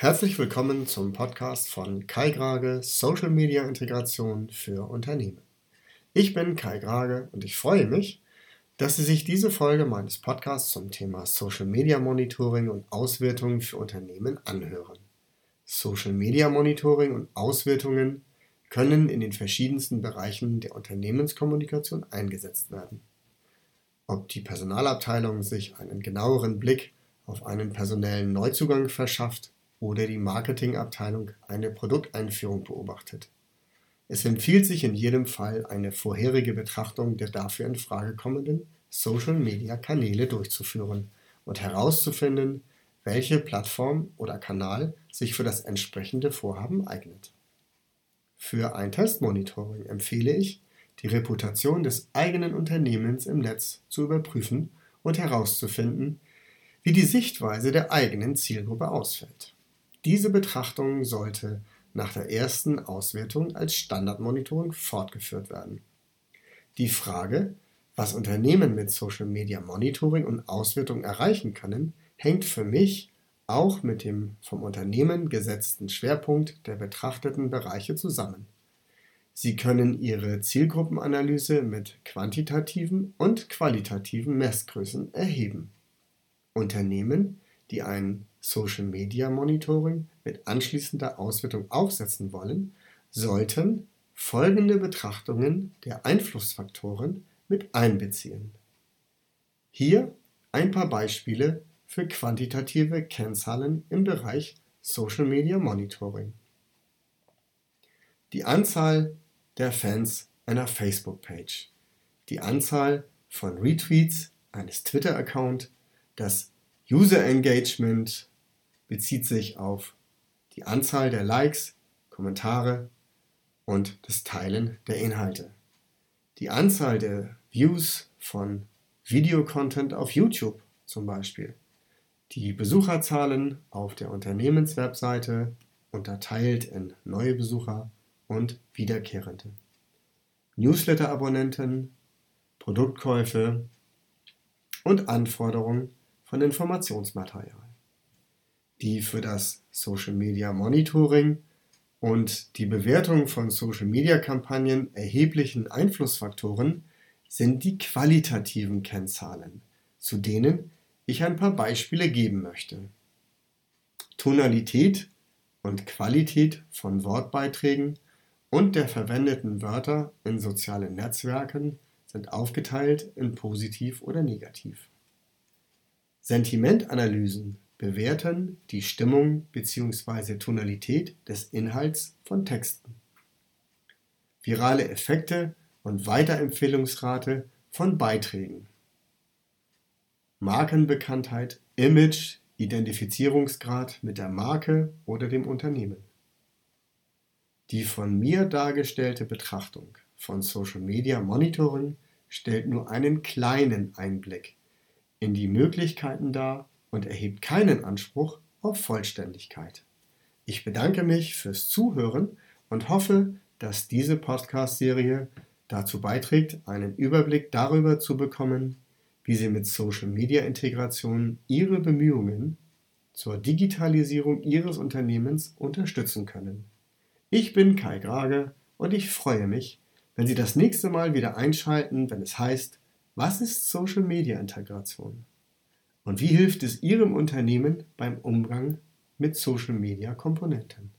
Herzlich willkommen zum Podcast von Kai Grage Social Media Integration für Unternehmen. Ich bin Kai Grage und ich freue mich, dass Sie sich diese Folge meines Podcasts zum Thema Social Media Monitoring und Auswertungen für Unternehmen anhören. Social Media Monitoring und Auswertungen können in den verschiedensten Bereichen der Unternehmenskommunikation eingesetzt werden. Ob die Personalabteilung sich einen genaueren Blick auf einen personellen Neuzugang verschafft oder die Marketingabteilung eine Produkteinführung beobachtet. Es empfiehlt sich in jedem Fall eine vorherige Betrachtung der dafür in Frage kommenden Social-Media-Kanäle durchzuführen und herauszufinden, welche Plattform oder Kanal sich für das entsprechende Vorhaben eignet. Für ein Testmonitoring empfehle ich, die Reputation des eigenen Unternehmens im Netz zu überprüfen und herauszufinden, wie die Sichtweise der eigenen Zielgruppe ausfällt. Diese Betrachtung sollte nach der ersten Auswertung als Standardmonitoring fortgeführt werden. Die Frage, was Unternehmen mit Social Media Monitoring und Auswertung erreichen können, hängt für mich auch mit dem vom Unternehmen gesetzten Schwerpunkt der betrachteten Bereiche zusammen. Sie können Ihre Zielgruppenanalyse mit quantitativen und qualitativen Messgrößen erheben. Unternehmen, die ein Social Media Monitoring mit anschließender Auswertung aufsetzen wollen, sollten folgende Betrachtungen der Einflussfaktoren mit einbeziehen. Hier ein paar Beispiele für quantitative Kennzahlen im Bereich Social Media Monitoring. Die Anzahl der Fans einer Facebook-Page, die Anzahl von Retweets eines Twitter-Account, das User Engagement bezieht sich auf die Anzahl der Likes, Kommentare und das Teilen der Inhalte. Die Anzahl der Views von Videocontent auf YouTube zum Beispiel. Die Besucherzahlen auf der Unternehmenswebseite unterteilt in neue Besucher und Wiederkehrende. Newsletter-Abonnenten, Produktkäufe und Anforderungen von Informationsmaterial. Die für das Social Media Monitoring und die Bewertung von Social Media Kampagnen erheblichen Einflussfaktoren sind die qualitativen Kennzahlen, zu denen ich ein paar Beispiele geben möchte. Tonalität und Qualität von Wortbeiträgen und der verwendeten Wörter in sozialen Netzwerken sind aufgeteilt in positiv oder negativ. Sentimentanalysen bewerten die Stimmung bzw. Tonalität des Inhalts von Texten. Virale Effekte und Weiterempfehlungsrate von Beiträgen. Markenbekanntheit, Image, Identifizierungsgrad mit der Marke oder dem Unternehmen. Die von mir dargestellte Betrachtung von Social Media Monitoring stellt nur einen kleinen Einblick in die Möglichkeiten dar und erhebt keinen Anspruch auf Vollständigkeit. Ich bedanke mich fürs Zuhören und hoffe, dass diese Podcast-Serie dazu beiträgt, einen Überblick darüber zu bekommen, wie Sie mit Social-Media-Integration Ihre Bemühungen zur Digitalisierung Ihres Unternehmens unterstützen können. Ich bin Kai Grage und ich freue mich, wenn Sie das nächste Mal wieder einschalten, wenn es heißt, was ist Social Media Integration? Und wie hilft es Ihrem Unternehmen beim Umgang mit Social Media Komponenten?